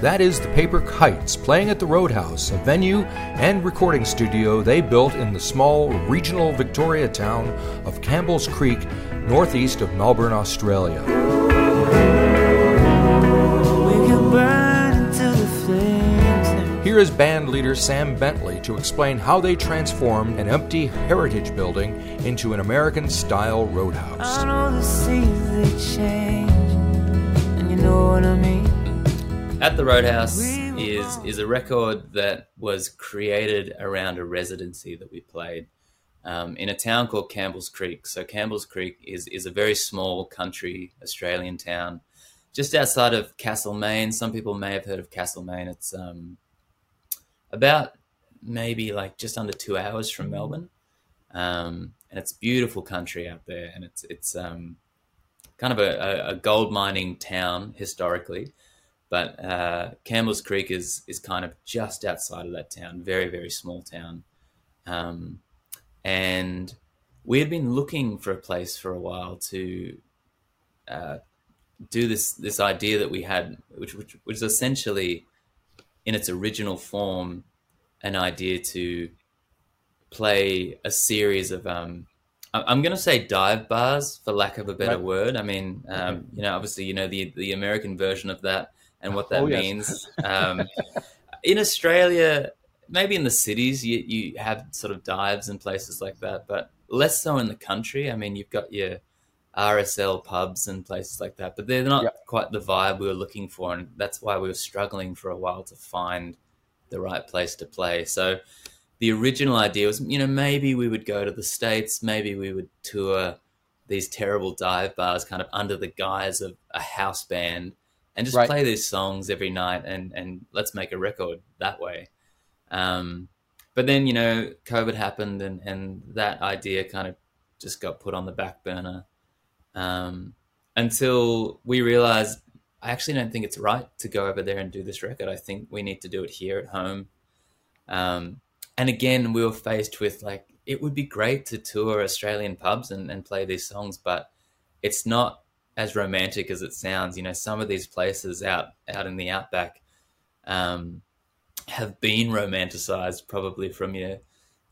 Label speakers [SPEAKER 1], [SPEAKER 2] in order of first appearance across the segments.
[SPEAKER 1] That is the Paper Kites playing at the Roadhouse, a venue and recording studio they built in the small regional Victoria town of Campbell's Creek, northeast of Melbourne, Australia. Here is band leader Sam Bentley to explain how they transformed an empty heritage building into an American style roadhouse.
[SPEAKER 2] I know the seasons they change, and you know what I mean.
[SPEAKER 3] At the Roadhouse is is a record that was created around a residency that we played um, in a town called Campbell's Creek. So Campbell's Creek is is a very small country Australian town, just outside of Castlemaine. Some people may have heard of Castlemaine. It's um, about maybe like just under two hours from Melbourne, um, and it's beautiful country out there, and it's it's um, kind of a, a gold mining town historically. But uh, Campbell's Creek is is kind of just outside of that town, very very small town, um, and we had been looking for a place for a while to uh, do this this idea that we had, which which was essentially in its original form an idea to play a series of um, I'm going to say dive bars for lack of a better
[SPEAKER 4] Right.
[SPEAKER 3] word. I mean, um, you know, obviously, you know the the American version of that and what that
[SPEAKER 4] Oh, yes.
[SPEAKER 3] means. Um, in Australia, maybe in the cities, you you have sort of dives and places like that, but less so in the country. I mean, you've got your RSL pubs and places like that, but they're not
[SPEAKER 4] Yep.
[SPEAKER 3] quite the vibe we were looking for, and that's why we were struggling for a while to find the right place to play. So the original idea was, you know, maybe we would go to the States, maybe we would tour these terrible dive bars kind of under the guise of a house band and just
[SPEAKER 4] Right.
[SPEAKER 3] play these songs every night and, and let's make a record that way. Um, but then, you know, COVID happened and, and that idea kind of just got put on the back burner um, until we realized I actually don't think it's right to go over there and do this record. I think we need to do it here at home. Um, and again, we were faced with like, it would be great to tour Australian pubs and, and play these songs, but it's not as romantic as it sounds. You know, some of these places out out in the outback um, have been romanticized, probably from your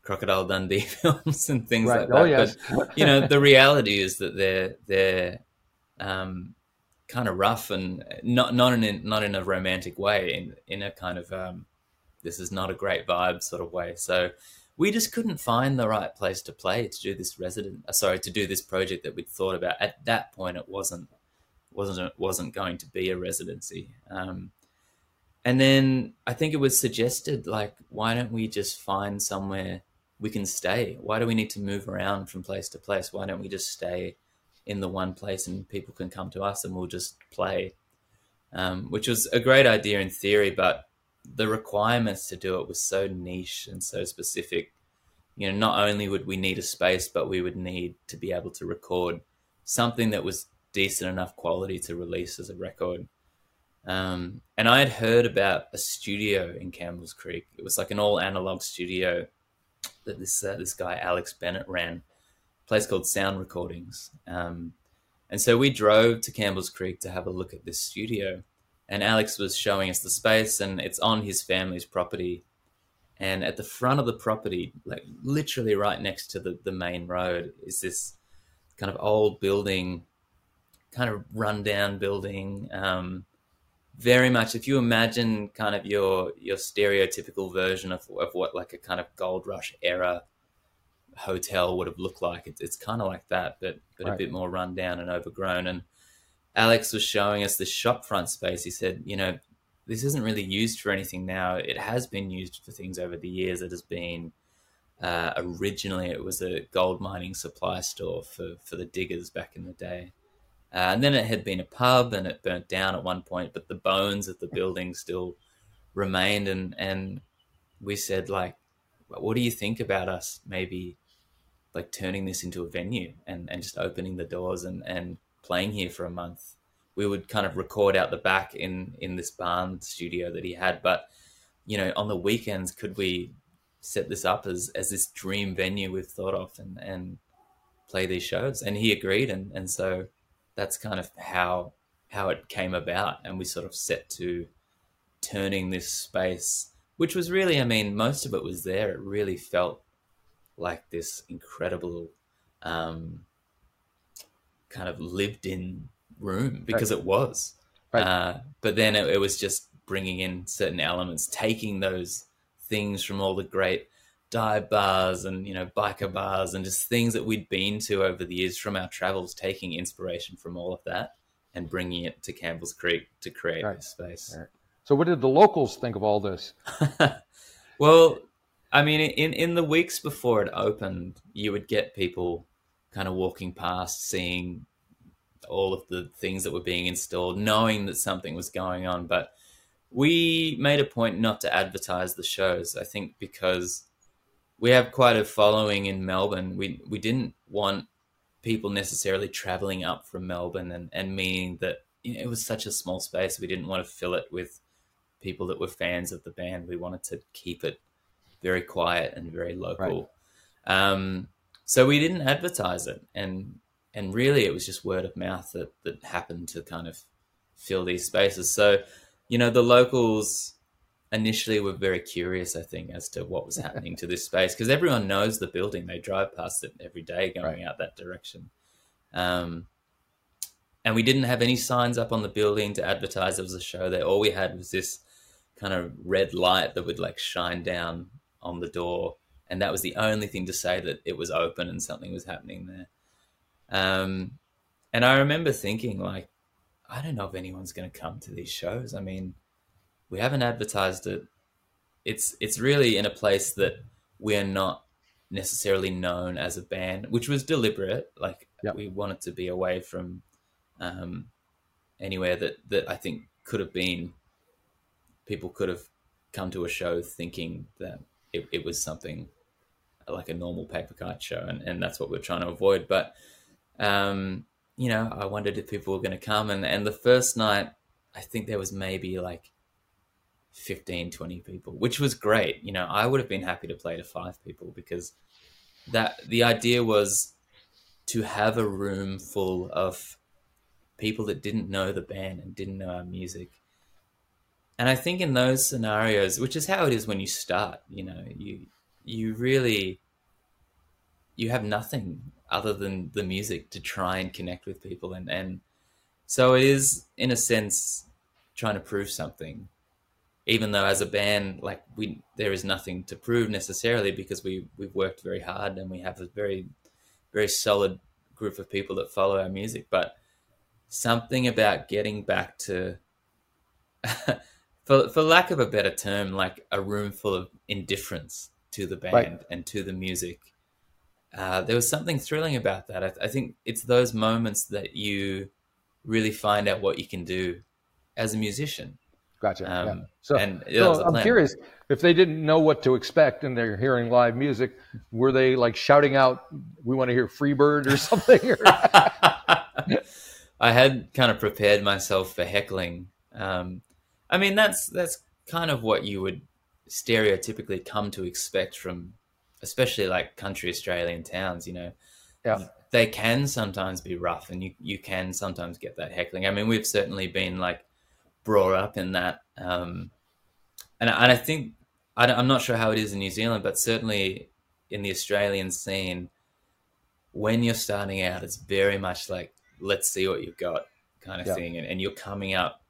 [SPEAKER 3] Crocodile Dundee films and things
[SPEAKER 4] Right.
[SPEAKER 3] like that.
[SPEAKER 4] Oh yes.
[SPEAKER 3] But you know, the reality is that they're they're um, kind of rough and not not in a, not in a romantic way, in in a kind of um, this is not a great vibe sort of way. So we just couldn't find the right place to play to do this resident. uh, Sorry, to do this project that we'd thought about. At that point, it wasn't wasn't wasn't going to be a residency. Um, and then I think it was suggested like, why don't we just find somewhere we can stay? Why do we need to move around from place to place? Why don't we just stay in the one place and people can come to us and we'll just play? Um, which was a great idea in theory, but the requirements to do it was so niche and so specific. You know, not only would we need a space, but we would need to be able to record something that was decent enough quality to release as a record. Um, and I had heard about a studio in Campbell's Creek. It was like an all analog studio that this uh, this guy Alex Bennett ran, a place called Sound Recordings. Um, and so we drove to Campbell's Creek to have a look at this studio. And Alex was showing us the space, and it's on his family's property. And at the front of the property, like literally right next to the, the main road, is this kind of old building, kind of rundown building. Um, very much, if you imagine kind of your your stereotypical version of, of what like a kind of gold rush era hotel would have looked like, it's, it's kind of like that, but but a bit more rundown and overgrown. And Alex was showing us the shopfront space. He said, you know, this isn't really used for anything now. It has been used for things over the years. It has been uh, originally it was a gold mining supply store for for the diggers back in the day. Uh, and then it had been a pub and it burnt down at one point, but the bones of the building still remained. And, and we said, like, what do you think about us maybe like turning this into a venue and, and just opening the doors and, and playing here for a month? We would kind of record out the back in, in this barn studio that he had. But, you know, on the weekends, could we set this up as, as this dream venue we've thought of and, and play these shows? And he agreed. And, and so, that's kind of how how it came about and we sort of set to turning this space, which was really, I mean, most of it was there. It really felt like this incredible um, kind of lived in room because right. it was. Right. Uh, but then it, it was just bringing in certain elements, taking those things from all the great dive bars and you know biker bars and just things that we'd been to over the years from our travels, taking inspiration from all of that and bringing it to Campbell's Creek to create right. space. Right.
[SPEAKER 4] So, what did the locals think of all this?
[SPEAKER 3] well, I mean, in in the weeks before it opened, you would get people kind of walking past, seeing all of the things that were being installed, knowing that something was going on. But we made a point not to advertise the shows. I think because we have quite a following in Melbourne. We we didn't want people necessarily traveling up from Melbourne and, and meaning that you know, it was such a small space. We didn't want to fill it with people that were fans of the band. We wanted to keep it very quiet and very local. Right. Um, so we didn't advertise it, and and really it was just word of mouth that that happened to kind of fill these spaces. So you know the locals initially were very curious, I think, as to what was happening to this space because everyone knows the building. They drive past it every day going right. out that direction. Um, and we didn't have any signs up on the building to advertise it was a show there. All we had was this kind of red light that would like shine down on the door. And that was the only thing to say that it was open and something was happening there. Um, and I remember thinking, like, I don't know if anyone's going to come to these shows. I mean, we haven't advertised it. It's it's really in a place that we're not necessarily known as a band, which was deliberate. Like yep. we wanted to be away from um, anywhere that that I think could have been people could have come to a show thinking that it, it was something like a normal paper kite show, and, and that's what we're trying to avoid. But um, you know, I wondered if people were going to come, and and the first night, I think there was maybe like 15, 20 people, which was great. You know, I would have been happy to play to five people because that the idea was to have a room full of people that didn't know the band and didn't know our music. And I think in those scenarios, which is how it is when you start, you know, you you really you have nothing other than the music to try and connect with people. And and so it is in a sense trying to prove something. Even though as a band, like we, there is nothing to prove necessarily because we we've worked very hard and we have a very, very solid group of people that follow our music. But something about getting back to, for for lack of a better term, like a room full of indifference to the band right. and to the music. Uh, there was something thrilling about that. I, I think it's those moments that you really find out what you can do as a musician
[SPEAKER 4] Gotcha. Um, yeah. So, and so I'm curious if they didn't know what to expect and they're hearing live music, were they like shouting out, "We want to hear Freebird" or something?
[SPEAKER 3] I had kind of prepared myself for heckling. Um, I mean, that's that's kind of what you would stereotypically come to expect from, especially like country Australian towns. You know,
[SPEAKER 4] yeah.
[SPEAKER 3] they can sometimes be rough, and you you can sometimes get that heckling. I mean, we've certainly been like brought up in that. Um, and, and I think, I am not sure how it is in New Zealand, but certainly in the Australian scene, when you're starting out, it's very much like, let's see what you've got kind of yeah. thing. And, and, you're coming up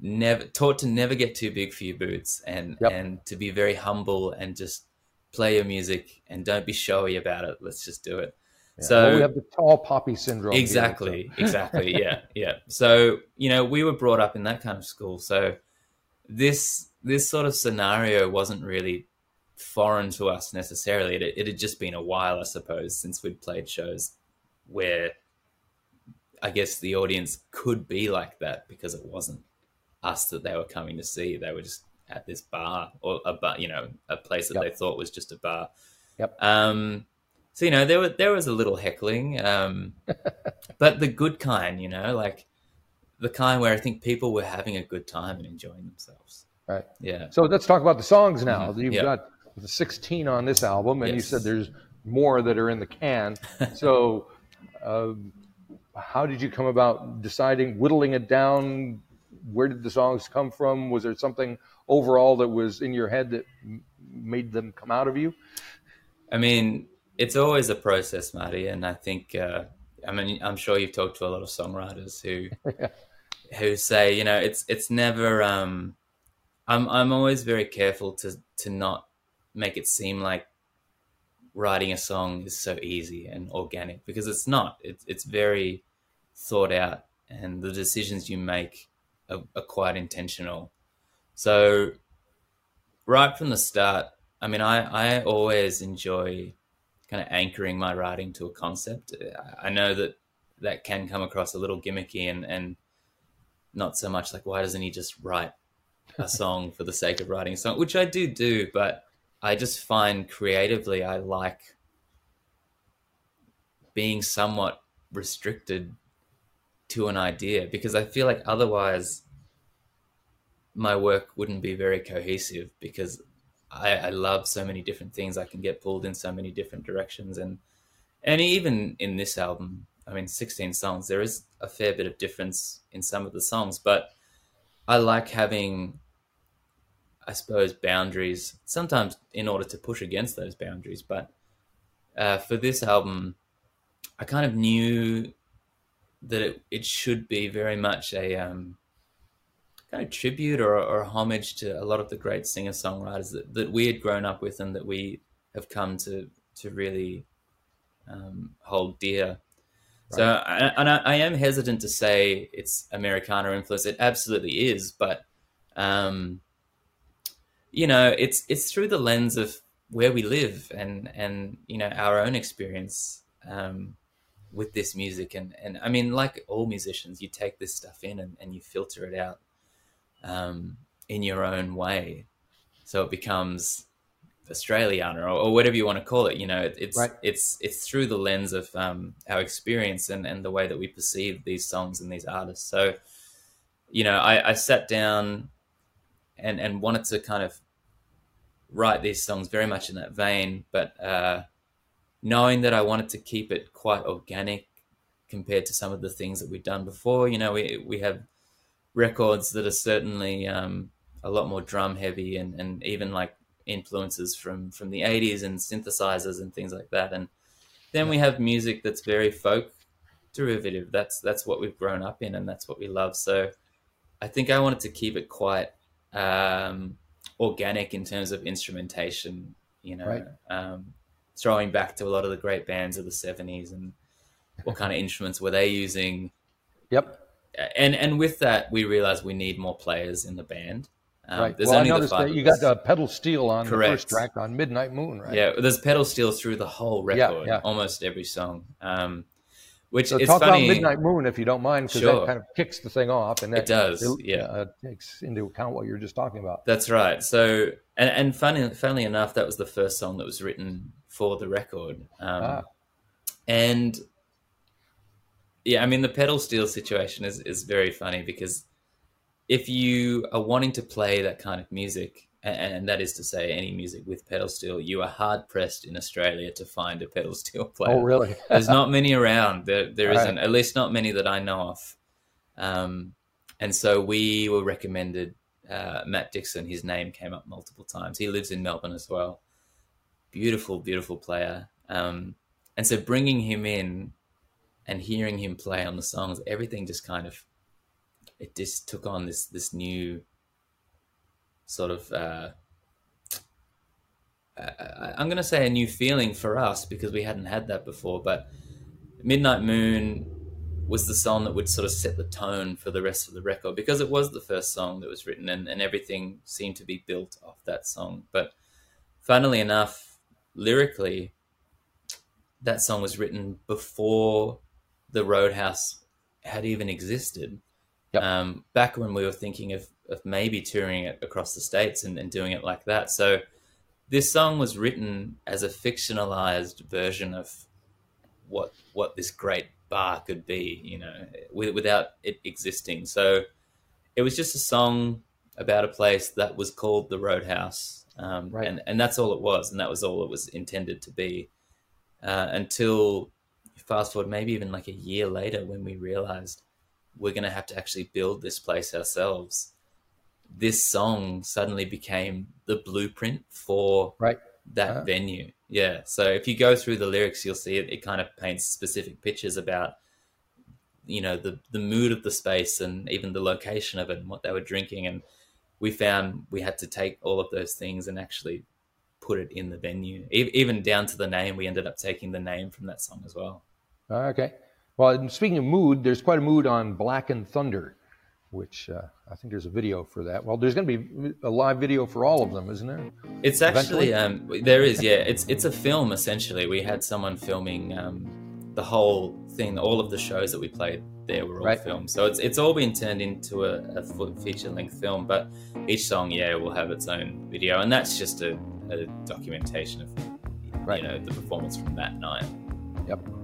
[SPEAKER 3] never taught to never get too big for your boots and, yep. and to be very humble and just play your music and don't be showy about it. Let's just do it.
[SPEAKER 4] Yeah. So well, we have the tall poppy syndrome.
[SPEAKER 3] Exactly, here, so. exactly. Yeah, yeah. So you know, we were brought up in that kind of school. So this this sort of scenario wasn't really foreign to us necessarily. It, it had just been a while, I suppose, since we'd played shows where I guess the audience could be like that because it wasn't us that they were coming to see. They were just at this bar or a bar, you know, a place that yep. they thought was just a bar.
[SPEAKER 4] Yep.
[SPEAKER 3] Um, so you know there were there was a little heckling, um, but the good kind, you know, like the kind where I think people were having a good time and enjoying themselves.
[SPEAKER 4] Right.
[SPEAKER 3] Yeah.
[SPEAKER 4] So let's talk about the songs now. Mm-hmm. You've yep. got the 16 on this album, and yes. you said there's more that are in the can. so, uh, how did you come about deciding whittling it down where did the songs come from? Was there something overall that was in your head that made them come out of you?
[SPEAKER 3] I mean, it's always a process, Marty, and I think uh, I mean I'm sure you've talked to a lot of songwriters who who say you know it's it's never. Um, I'm I'm always very careful to to not make it seem like writing a song is so easy and organic because it's not. It's it's very thought out, and the decisions you make are, are quite intentional. So right from the start, I mean, I I always enjoy kind of anchoring my writing to a concept. I know that that can come across a little gimmicky and and not so much like why doesn't he just write a song for the sake of writing a song, which I do do, but I just find creatively I like being somewhat restricted to an idea because I feel like otherwise my work wouldn't be very cohesive because I, I love so many different things. I can get pulled in so many different directions, and and even in this album, I mean, sixteen songs. There is a fair bit of difference in some of the songs, but I like having, I suppose, boundaries. Sometimes in order to push against those boundaries, but uh, for this album, I kind of knew that it, it should be very much a um, kind of tribute or, or homage to a lot of the great singer songwriters that, that we had grown up with and that we have come to to really um, hold dear. Right. So, and I, I, am hesitant to say it's Americana influence. It absolutely is, but um, you know, it's it's through the lens of where we live and and you know our own experience um, with this music. And and I mean, like all musicians, you take this stuff in and, and you filter it out um, in your own way. So it becomes Australiana or, or, whatever you want to call it. You know, it, it's right. it's it's through the lens of um, our experience and, and the way that we perceive these songs and these artists. So, you know, I, I sat down and and wanted to kind of write these songs very much in that vein, but uh, knowing that I wanted to keep it quite organic compared to some of the things that we've done before. You know, we we have records that are certainly um, a lot more drum heavy and, and even like influences from from the 80s and synthesizers and things like that. And then we have music that's very folk derivative. That's that's what we've grown up in and that's what we love. So i think i wanted to keep it quite um, organic in terms of instrumentation you know right. um, throwing back to a lot of the great bands of the 70s and what kind of instruments were they using?
[SPEAKER 4] Yep
[SPEAKER 3] and and with that, we realized we need more players in the band.
[SPEAKER 4] Um, right. There's well, only I noticed that you got the pedal steel on Correct. the first track on Midnight Moon, right?
[SPEAKER 3] Yeah, there's pedal steel through the whole record, yeah, yeah. almost every song. Um, which
[SPEAKER 4] so
[SPEAKER 3] is
[SPEAKER 4] talk
[SPEAKER 3] funny.
[SPEAKER 4] about Midnight Moon if you don't mind, because sure. that kind of kicks the thing off, and that,
[SPEAKER 3] it does. It, yeah, uh,
[SPEAKER 4] takes into account what you are just talking about.
[SPEAKER 3] That's right. So, and and funny, funnily enough, that was the first song that was written for the record. Um, ah. And yeah, I mean the pedal steel situation is is very funny because if you are wanting to play that kind of music, and, and that is to say any music with pedal steel, you are hard pressed in Australia to find a pedal steel player.
[SPEAKER 4] Oh, really?
[SPEAKER 3] There's not many around. There there isn't, right. at least not many that I know of. Um, and so we were recommended uh, Matt Dixon. His name came up multiple times. He lives in Melbourne as well. Beautiful, beautiful player. Um, and so bringing him in and hearing him play on the songs, everything just kind of it just took on this this new sort of uh, uh, I'm going to say a new feeling for us because we hadn't had that before. But Midnight Moon was the song that would sort of set the tone for the rest of the record because it was the first song that was written and, and everything seemed to be built off that song. But funnily enough, lyrically, that song was written before the Roadhouse had even existed. Yep. Um, back when we were thinking of, of maybe touring it across the states and, and doing it like that. So this song was written as a fictionalized version of what what this great bar could be, you know, without it existing. So it was just a song about a place that was called the Roadhouse, um, right. and and that's all it was, and that was all it was intended to be, uh, until fast forward maybe even like a year later when we realized we're going to have to actually build this place ourselves. This song suddenly became the blueprint for
[SPEAKER 4] right.
[SPEAKER 3] that uh-huh. venue. Yeah. So if you go through the lyrics, you'll see it. It kind of paints specific pictures about, you know, the the mood of the space and even the location of it and what they were drinking. And we found we had to take all of those things and actually put it in the venue, even down to the name. We ended up taking the name from that song as well.
[SPEAKER 4] Okay. Well, speaking of mood, there's quite a mood on Black and Thunder, which uh, I think there's a video for that. Well, there's going to be a live video for all of them, isn't there?
[SPEAKER 3] It's actually um, there is, yeah. It's it's a film essentially. We had someone filming um, the whole thing, all of the shows that we played there were all right. filmed. So it's it's all been turned into a, a feature length film, but each song, yeah, will have its own video, and that's just a, a documentation of right. you know the performance from that night.
[SPEAKER 4] Yep.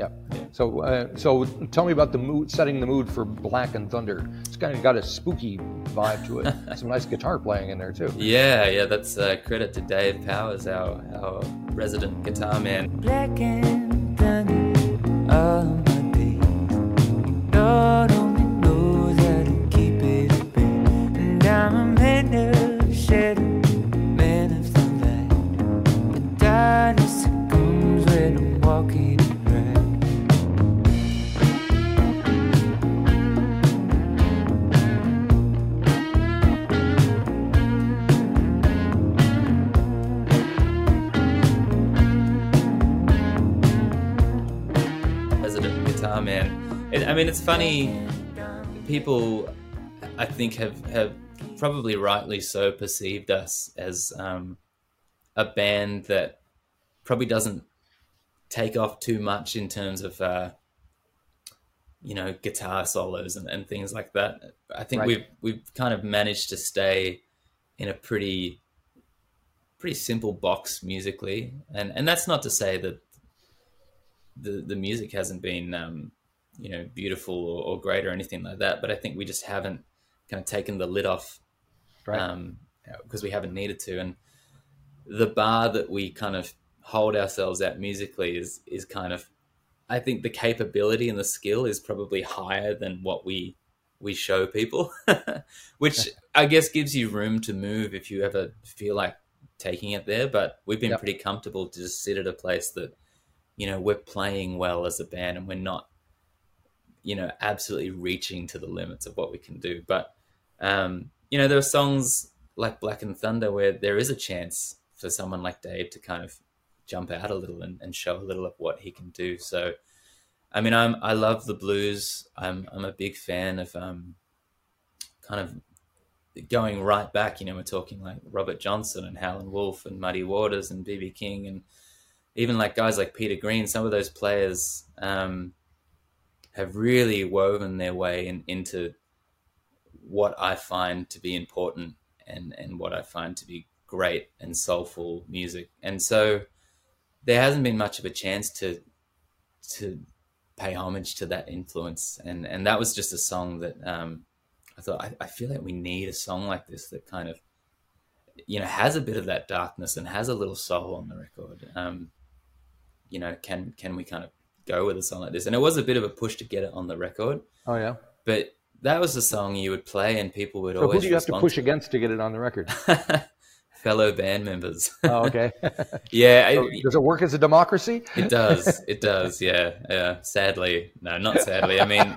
[SPEAKER 4] Yep. Yeah. So, uh, so tell me about the mood, setting the mood for Black and Thunder. It's kind of got a spooky vibe to it. Some nice guitar playing in there too.
[SPEAKER 3] Yeah, yeah. That's uh, credit to Dave Powys, our our resident guitar man.
[SPEAKER 2] Black and thunder, all
[SPEAKER 3] mean, it's funny. People, I think, have have probably rightly so perceived us as um, a band that probably doesn't take off too much in terms of uh, you know guitar solos and, and things like that. I think right. we've we've kind of managed to stay in a pretty pretty simple box musically, and and that's not to say that the the music hasn't been um, you know beautiful or, or, great or anything like that. But I think we just haven't kind of taken the lid off right. um, because we haven't needed to. And the bar that we kind of hold ourselves at musically is is kind of I think the capability and the skill is probably higher than what we we show people, which I guess gives you room to move if you ever feel like taking it there. But we've been yep. pretty comfortable to just sit at a place that you know we're playing well as a band and we're not you know, absolutely reaching to the limits of what we can do. But, um, you know, there are songs like Black and Thunder where there is a chance for someone like Dave to kind of jump out a little and, and show a little of what he can do. So, I mean, I'm, I love the blues. I'm, I'm a big fan of, um, kind of going right back, you know, we're talking like Robert Johnson and Howlin' Wolf and Muddy Waters and BB King and even like guys like Peter Green, some of those players, um, have really woven their way in, into what I find to be important and, and what I find to be great and soulful music. And so there hasn't been much of a chance to to pay homage to that influence. And and that was just a song that um, I thought I, I feel like we need a song like this that kind of you know has a bit of that darkness and has a little soul on the record. Um, you know, can can we kind of go with a song like this. And it was a bit of a push to get it on the record.
[SPEAKER 4] Oh yeah.
[SPEAKER 3] But that was a song you would play and people would so always.
[SPEAKER 4] Who do you have to push to against to get it on the record?
[SPEAKER 3] Fellow band members.
[SPEAKER 4] oh, okay.
[SPEAKER 3] yeah.
[SPEAKER 4] So does it work as a democracy?
[SPEAKER 3] it does. It does. Yeah. Yeah. Sadly, no, not sadly. I mean,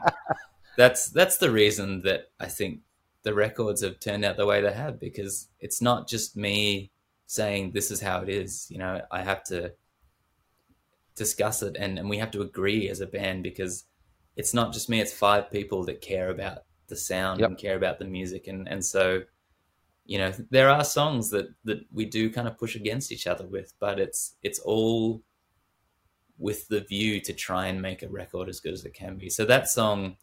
[SPEAKER 3] that's that's the reason that I think the records have turned out the way they have because it's not just me saying this is how it is. You know, I have to discuss it and, and we have to agree as a band because it's not just me, it's five people that care about the sound yep. and care about the music. And, and so, you know, there are songs that, that we do kind of push against each other with, but it's, it's all with the view to try and make a record as good as it can be. So that song,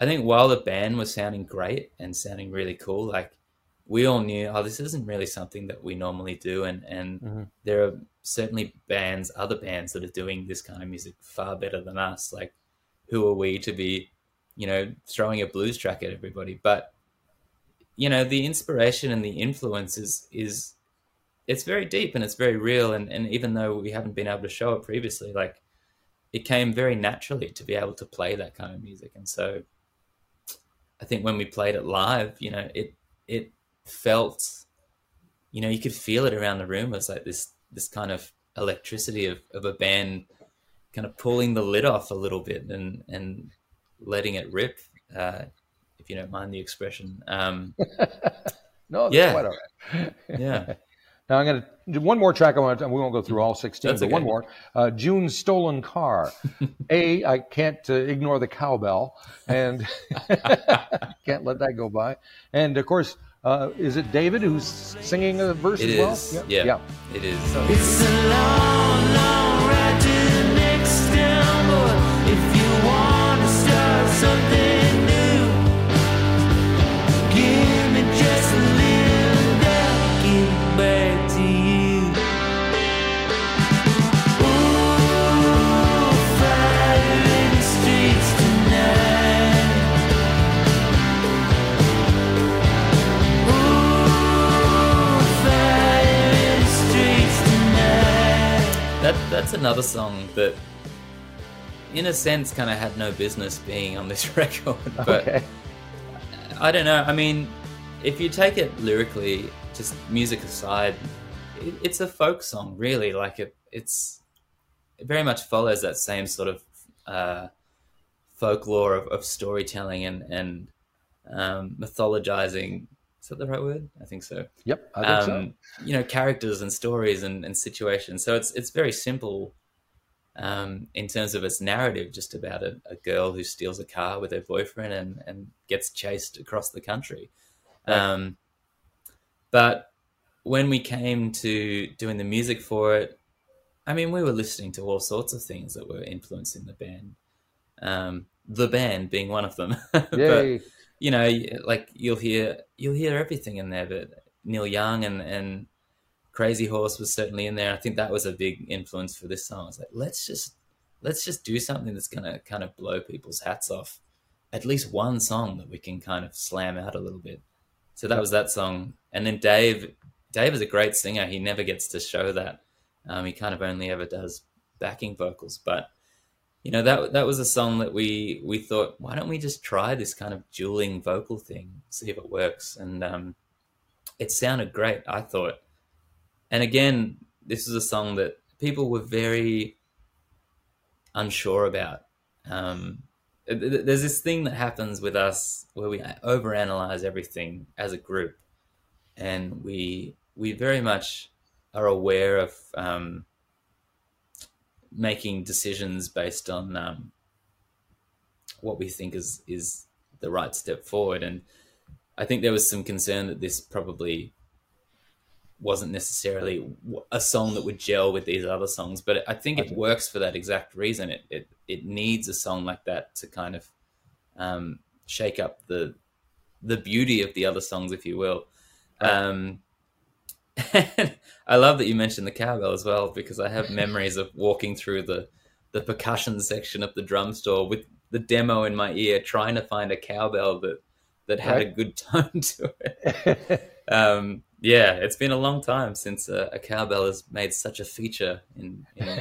[SPEAKER 3] I think while the band was sounding great and sounding really cool, like we all knew, oh, this isn't really something that we normally do. And, and mm-hmm. there are certainly bands, other bands that are doing this kind of music far better than us. Like, who are we to be, you know, throwing a blues track at everybody? But, you know, the inspiration and the influence is, is it's very deep and it's very real. And, and even though we haven't been able to show it previously, like, it came very naturally to be able to play that kind of music. And so I think when we played it live, you know, it it felt, you know, you could feel it around the room. It was like this this kind of electricity of, of a band kind of pulling the lid off a little bit and and letting it rip, uh, if you don't mind the expression. Um,
[SPEAKER 4] No, that's
[SPEAKER 3] Yeah.
[SPEAKER 4] quite all right.
[SPEAKER 3] yeah,
[SPEAKER 4] Now I'm going to do one more track. I want to, we won't go through all 16,
[SPEAKER 3] That's
[SPEAKER 4] but one more. Uh, June's Stolen Car. A, I can't uh, ignore the cowbell, and can't let that go by. And of course, uh, is it David who's singing a verse
[SPEAKER 3] it
[SPEAKER 4] as well?
[SPEAKER 3] is. Yeah,
[SPEAKER 4] yeah.
[SPEAKER 3] it is. That's another song that, in a sense, kind of had no business being on this record. But
[SPEAKER 4] Okay.
[SPEAKER 3] I don't know. I mean, if you take it lyrically, just music aside, it, it's a folk song, really. Like it, it's it very much follows that same sort of uh, folklore of, of storytelling and and um, mythologizing. Is that the right word? I think so
[SPEAKER 4] Yep, I think so.
[SPEAKER 3] um, you know characters and stories and, and situations so it's it's very simple um, in terms of its narrative just about a, a girl who steals a car with her boyfriend and, and gets chased across the country
[SPEAKER 4] Right.
[SPEAKER 3] um, but when we came to doing the music for it i mean we were listening to all sorts of things that were influencing the band um, the band being one of them but. You know, like you'll hear you'll hear everything in there. But Neil Young and and Crazy Horse was certainly in there. I think that was a big influence for this song. It's like let's just let's just do something that's gonna kind of blow people's hats off. At least one song that we can kind of slam out a little bit. So that was that song. And then Dave Dave is a great singer. He never gets to show that. Um, he kind of only ever does backing vocals, but you know that that was a song that we we thought why don't we just try this kind of dueling vocal thing see if it works? And um, it sounded great i thought. And again this is a song that people were very unsure about. Um, th- th- there's this thing that happens with us where we overanalyze everything as a group. And we we very much are aware of um, making decisions based on um, what we think is is the right step forward. And I think there was some concern that this probably wasn't necessarily a song that would gel with these other songs, but I think it works for that exact reason. It it it needs a song like that to kind of um, shake up the the beauty of the other songs, if you will. Um, I love that you mentioned the cowbell as well because I have memories of walking through the the percussion section of the drum store with the demo in my ear, trying to find a cowbell that that had a good tone to it. Um, yeah, it's been a long time since a, a cowbell has made such a feature in, in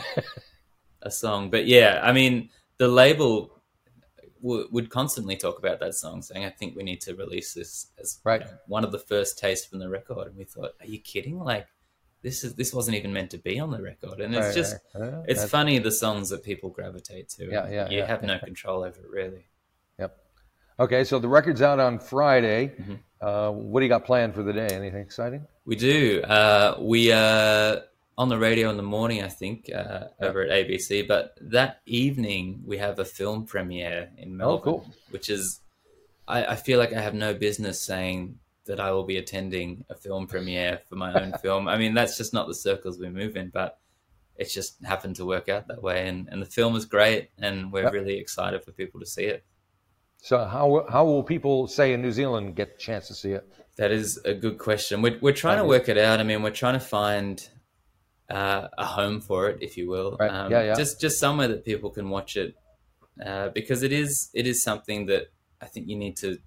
[SPEAKER 3] a song. But yeah, I mean, the label w- would constantly talk about that song, saying, "I think we need to release this as you
[SPEAKER 4] Right.
[SPEAKER 3] know, one of the first tastes from the record." And we thought, "Are you kidding? Like, this is this wasn't even meant to be on the record." And it's
[SPEAKER 4] Right,
[SPEAKER 3] just
[SPEAKER 4] right. Uh,
[SPEAKER 3] it's
[SPEAKER 4] that's-
[SPEAKER 3] funny the songs that people gravitate to.
[SPEAKER 4] Yeah, yeah,
[SPEAKER 3] You
[SPEAKER 4] yeah,
[SPEAKER 3] have no control over it, really.
[SPEAKER 4] Yep. Okay, so the record's out on Friday.
[SPEAKER 3] Mm-hmm.
[SPEAKER 4] Uh, what do you got planned for the day? Anything exciting?
[SPEAKER 3] We do. Uh, we are on the radio in the morning, I think, uh, over at ABC. But that evening, we have a film premiere in Melbourne,
[SPEAKER 4] Oh, cool.
[SPEAKER 3] which is, I, I feel like I have no business saying that I will be attending a film premiere for my own film. I mean, that's just not the circles we move in, but it's just happened to work out that way. And, and the film is great, and we're
[SPEAKER 4] Yep.
[SPEAKER 3] really excited for people to see it.
[SPEAKER 4] So how how will people say in New Zealand get a chance to see it?
[SPEAKER 3] That is a good question. We're, we're trying to work it out. I mean, we're trying to find uh, a home for it, if you will.
[SPEAKER 4] Right.
[SPEAKER 3] Um,
[SPEAKER 4] Yeah, yeah.
[SPEAKER 3] Just just somewhere that people can watch it, uh, because it is it is something that I think you need to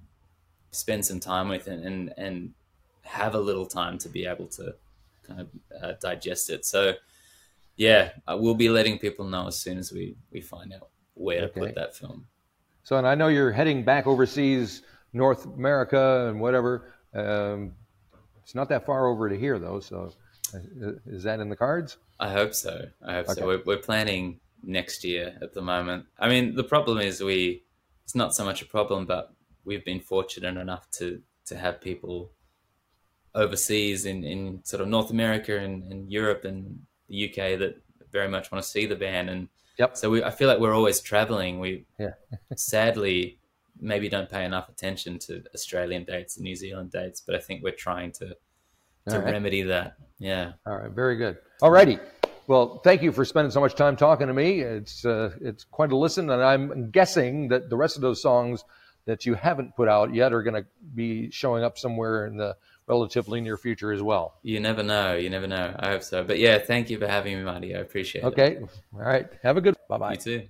[SPEAKER 3] spend some time with and and, and have a little time to be able to kind of uh, digest it. So yeah, uh, we'll be letting people know as soon as we we find out where to put that film.
[SPEAKER 4] So, and I know you're heading back overseas, North America and whatever. Um, it's not that far over to here, though. So, is that in the cards?
[SPEAKER 3] I hope so. I hope
[SPEAKER 4] Okay.
[SPEAKER 3] so. We're, we're planning next year at the moment. I mean, the problem is we. It's not so much a problem, but we've been fortunate enough to to have people overseas in, in sort of North America and, and Europe and the UK that very much want to see the band, and
[SPEAKER 4] Yep.
[SPEAKER 3] so we, I feel like we're always traveling. We
[SPEAKER 4] Yeah.
[SPEAKER 3] sadly maybe don't pay enough attention to Australian dates and New Zealand dates, but I think we're trying to to
[SPEAKER 4] right.
[SPEAKER 3] remedy that. Yeah.
[SPEAKER 4] All right, very good. All righty. Well, thank you for spending so much time talking to me. It's uh, it's quite a listen, and I'm guessing that the rest of those songs that you haven't put out yet are going to be showing up somewhere in the relatively near future as well.
[SPEAKER 3] You never know. You never know. I hope so. But yeah, thank you for having me, Marty. I appreciate it.
[SPEAKER 4] Okay. All right. Have a good. Bye bye.
[SPEAKER 3] You too.